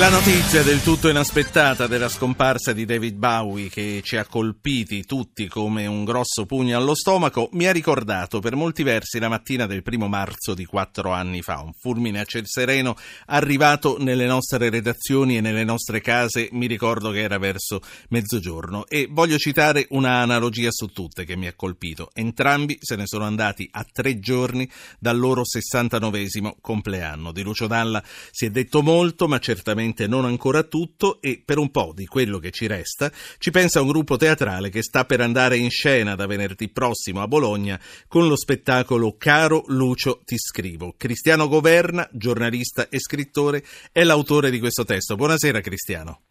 la notizia del tutto inaspettata della scomparsa di David Bowie che ci ha colpiti tutti come un grosso pugno allo stomaco mi ha ricordato per molti versi la mattina del primo marzo di quattro anni fa, un fulmine a ciel sereno arrivato nelle nostre redazioni e nelle nostre case, mi ricordo che era verso mezzogiorno e voglio citare una analogia su tutte che mi ha colpito. Entrambi se ne sono andati a tre giorni dal loro 69 compleanno. Di Lucio Dalla si è detto molto, ma certamente certamente non ancora tutto e per un po' di quello che ci resta ci pensa un gruppo teatrale che sta per andare in scena da venerdì prossimo a Bologna con lo spettacolo Caro Lucio ti scrivo. Cristiano Governa, giornalista e scrittore, è l'autore di questo testo. Buonasera Cristiano.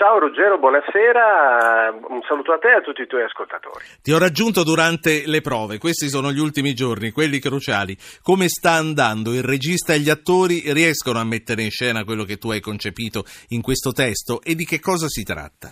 Ciao Ruggero, buonasera, un saluto a te e a tutti i tuoi ascoltatori. Ti ho raggiunto durante le prove, questi sono gli ultimi giorni, quelli cruciali. Come sta andando? Il regista e gli attori riescono a mettere in scena quello che tu hai concepito in questo testo e di che cosa si tratta?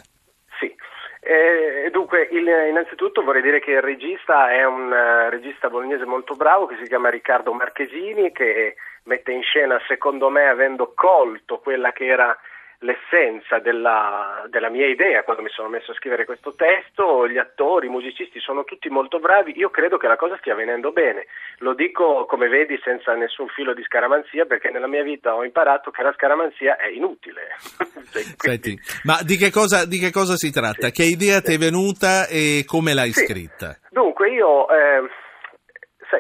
Sì, eh, dunque il, innanzitutto vorrei dire che il regista è un uh, regista bolognese molto bravo che si chiama Riccardo Marchesini che mette in scena secondo me avendo colto quella che era l'essenza della, della, mia idea quando mi sono messo a scrivere questo testo, gli attori, i musicisti sono tutti molto bravi, io credo che la cosa stia venendo bene, lo dico come vedi senza nessun filo di scaramanzia perché nella mia vita ho imparato che la scaramanzia è inutile. cioè, Senti, ma di che cosa, di che cosa si tratta? Sì. Che idea ti è venuta e come l'hai sì. scritta? Dunque io... Eh,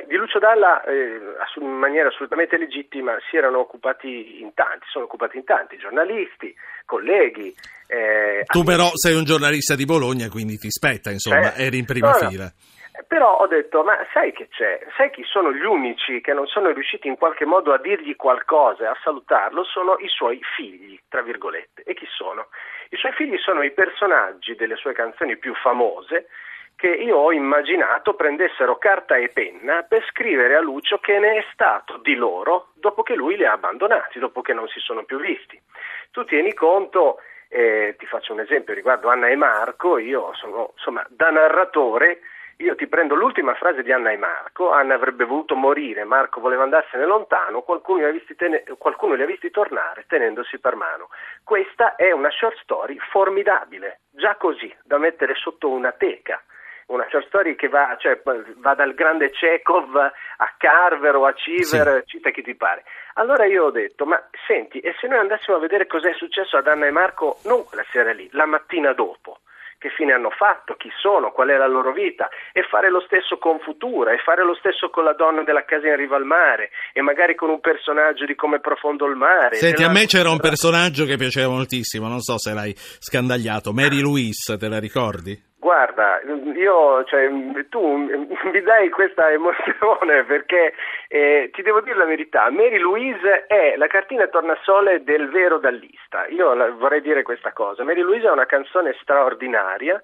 di Lucio Dalla eh, in maniera assolutamente legittima si erano occupati in tanti, sono occupati in tanti, giornalisti, colleghi. Eh, tu però sei un giornalista di Bologna, quindi ti spetta, insomma, eh, eri in prima no, fila. No. Però ho detto, ma sai che c'è? Sai chi sono gli unici che non sono riusciti in qualche modo a dirgli qualcosa, a salutarlo? Sono i suoi figli, tra virgolette. E chi sono? I suoi figli sono i personaggi delle sue canzoni più famose, che io ho immaginato prendessero carta e penna per scrivere a Lucio che ne è stato di loro dopo che lui li ha abbandonati, dopo che non si sono più visti. Tu tieni conto, eh, ti faccio un esempio riguardo Anna e Marco, io sono insomma da narratore, io ti prendo l'ultima frase di Anna e Marco, Anna avrebbe voluto morire, Marco voleva andarsene lontano, qualcuno li ha visti, ten- qualcuno li ha visti tornare tenendosi per mano. Questa è una short story formidabile, già così, da mettere sotto una teca una short story che va, cioè, va dal grande Chekhov a Carver o a Civer, sì. cita chi ti pare. Allora io ho detto, ma senti, e se noi andassimo a vedere cos'è successo ad Anna e Marco, non quella sera lì, la mattina dopo? che fine hanno fatto, chi sono, qual è la loro vita e fare lo stesso con Futura e fare lo stesso con la donna della casa in riva al mare e magari con un personaggio di come profondo il mare. Senti, a me c'era un personaggio che piaceva moltissimo, non so se l'hai scandagliato, Mary Louise, te la ricordi? Guarda, io, cioè, tu mi dai questa emozione perché eh, ti devo dire la verità, Mary Louise è la cartina tornasole del vero dallista, io la, vorrei dire questa cosa, Mary Louise è una canzone straordinaria,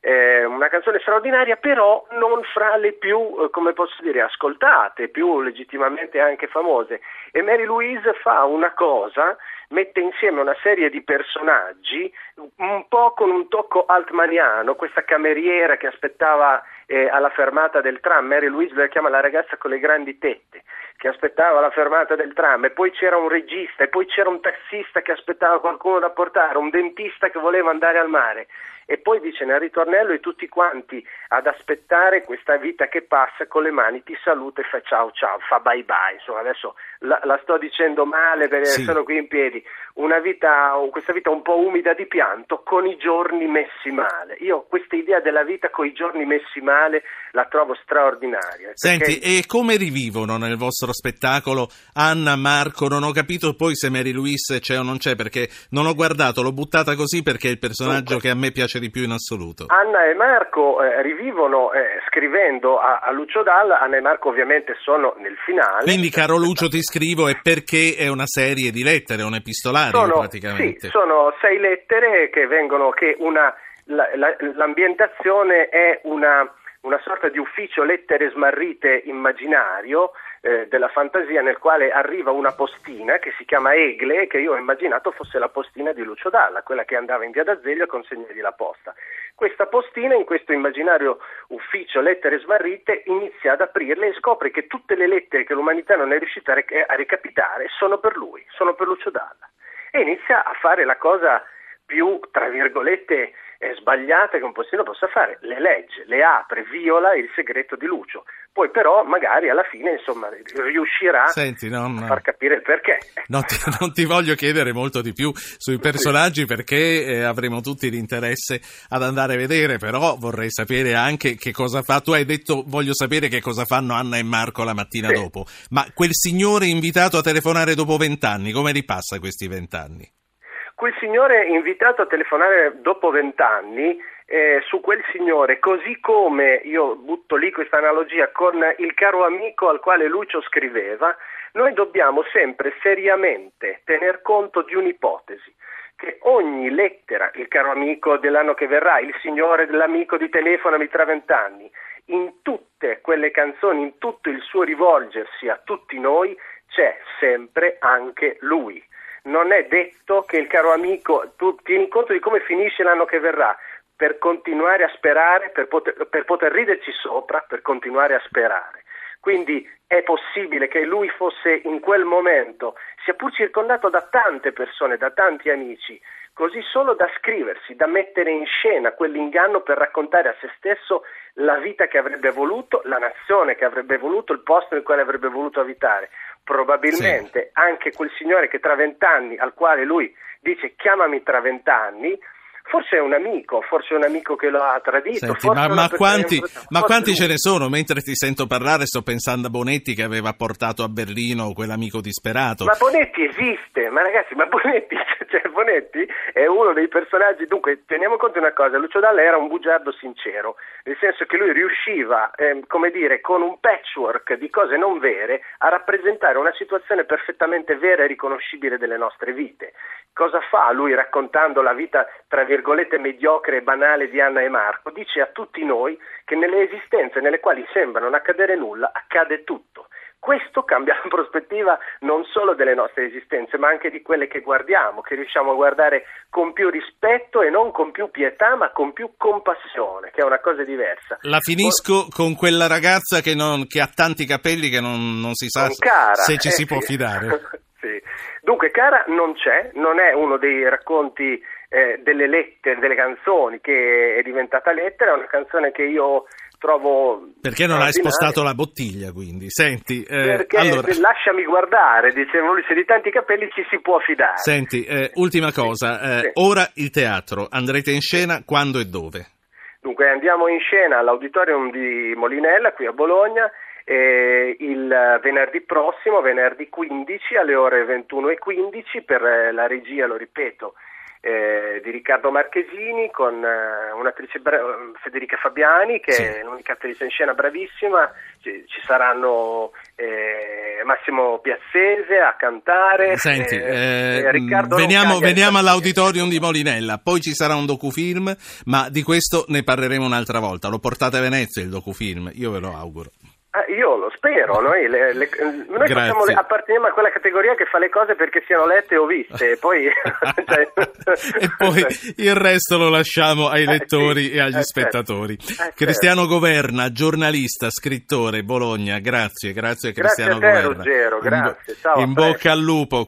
eh, una canzone straordinaria però non fra le più, eh, come posso dire, ascoltate, più legittimamente anche famose. E Mary Louise fa una cosa mette insieme una serie di personaggi un po' con un tocco altmaniano, questa cameriera che aspettava eh, alla fermata del tram, Mary Louise la chiama la ragazza con le grandi tette, che aspettava la fermata del tram. E poi c'era un regista e poi c'era un tassista che aspettava qualcuno da portare, un dentista che voleva andare al mare. E poi dice nel ritornello e tutti quanti ad aspettare questa vita che passa con le mani ti saluta e fa ciao ciao, fa bye bye, insomma adesso la, la sto dicendo male perché sì. sono qui in piedi, una vita, questa vita un po' umida di pianto con i giorni messi male. Io questa idea della vita con i giorni messi male la trovo straordinaria. Senti, e come rivivono nel vostro spettacolo Anna, Marco? Non ho capito poi se Mary Louise c'è o non c'è perché non ho guardato, l'ho buttata così perché è il personaggio Dunque, che a me piace di più in assoluto. Anna e Marco eh, rivivono eh, scrivendo a, a, Lucio Dalla, Anna e Marco ovviamente sono nel finale. Quindi caro Lucio ti scrivo è perché è una serie di lettere, un epistolario sono, praticamente. Sì, sono sei lettere che vengono, che una, la, la, l'ambientazione è una, una sorta di ufficio lettere smarrite immaginario eh, della fantasia nel quale arriva una postina che si chiama Egle che io ho immaginato fosse la postina di Lucio Dalla, quella che andava in via d'Azeglio a consegnargli la posta. Questa postina in questo immaginario ufficio lettere smarrite inizia ad aprirle e scopre che tutte le lettere che l'umanità non è riuscita a, re- a recapitare sono per lui, sono per Lucio Dalla e inizia a fare la cosa più, tra virgolette, sbagliata che un postino possa fare, le legge, le apre, viola il segreto di Lucio. Poi però magari alla fine insomma, riuscirà Senti, non, a far capire il perché. Non ti, non ti, voglio chiedere molto di più sui personaggi perché eh, avremo tutti l'interesse ad andare a vedere, però vorrei sapere anche che cosa fa. Tu hai detto voglio sapere che cosa fanno Anna e Marco la mattina sì. dopo, ma quel signore invitato a telefonare dopo vent'anni, come ripassa questi vent'anni? Quel signore invitato a telefonare dopo vent'anni, eh, su quel signore, così come io butto lì questa analogia con il caro amico al quale Lucio scriveva, noi dobbiamo sempre seriamente tener conto di un'ipotesi che ogni lettera, il caro amico dell'anno che verrà, il signore dell'amico di telefonami tra vent'anni, in tutte quelle canzoni, in tutto il suo rivolgersi a tutti noi, c'è sempre anche lui non è detto che il caro amico, tu tieni conto di come finisce l'anno che verrà, per continuare a sperare, per poter, per poter riderci sopra, per continuare a sperare. Quindi è possibile che lui fosse in quel momento, sia pur circondato da tante persone, da tanti amici, così solo da scriversi, da mettere in scena quell'inganno per raccontare a se stesso la vita che avrebbe voluto, la nazione che avrebbe voluto, il posto nel quale avrebbe voluto abitare probabilmente sì. anche quel signore che tra vent'anni, al quale lui dice chiamami tra vent'anni, forse è un amico, forse è un amico che lo ha tradito. Senti, ma, ma, quanti, ma quanti ce ne sono? Mentre ti sento parlare sto pensando a Bonetti che aveva portato a Berlino quell'amico disperato. Ma Bonetti esiste, ma ragazzi, ma Bonetti, cioè, Bonetti è uno dei personaggi, dunque teniamo conto di una cosa, Lucio Dalla era un bugiardo sincero, nel senso che lui riusciva, eh, come dire, con un patchwork di cose non vere a rappresentare una situazione perfettamente vera e riconoscibile delle nostre vite. Cosa fa lui raccontando la vita, tra virgolette, mediocre e banale di Anna e Marco? Dice a tutti noi che nelle esistenze nelle quali sembra non accadere nulla, accade tutto. Questo cambia la prospettiva non solo delle nostre esistenze, ma anche di quelle che guardiamo, che riusciamo a guardare con più rispetto e non con più pietà, ma con più compassione, che è una cosa diversa. La finisco con quella ragazza che, non, che ha tanti capelli che non, non si sa cara, se ci eh, si può sì. fidare. sì. Dunque, Cara non c'è, non è uno dei racconti eh, delle lettere, delle canzoni che è diventata lettera, è una canzone che io trovo perché non hai spostato la bottiglia quindi? Senti eh, perché allora... lasciami guardare dicevo lui se di tanti capelli ci si può fidare. Senti eh, ultima cosa eh, sì. ora il teatro andrete in scena quando e dove? Dunque andiamo in scena all'auditorium di Molinella qui a Bologna eh, il venerdì prossimo, venerdì 15 alle ore 21.15 per la regia, lo ripeto, eh, di Riccardo Marchesini con eh, un'attrice bra- Federica Fabiani che sì. è l'unica attrice in scena bravissima, ci, ci saranno eh, Massimo Piazzese a cantare. Senti, eh, veniamo, veniamo all'auditorium di Molinella, poi ci sarà un docufilm, ma di questo ne parleremo un'altra volta. Lo portate a Venezia il docufilm, io ve lo auguro. Eh, io lo spero, noi, le, le, noi facciamo, apparteniamo a quella categoria che fa le cose perché siano lette o viste, poi, cioè... e poi il resto lo lasciamo ai lettori eh, sì, e agli eh, spettatori. Eh, Cristiano certo. Governa, giornalista, scrittore, Bologna, grazie, grazie a Cristiano grazie a te, Governa. Ruggero, grazie. Ciao, in bocca al lupo.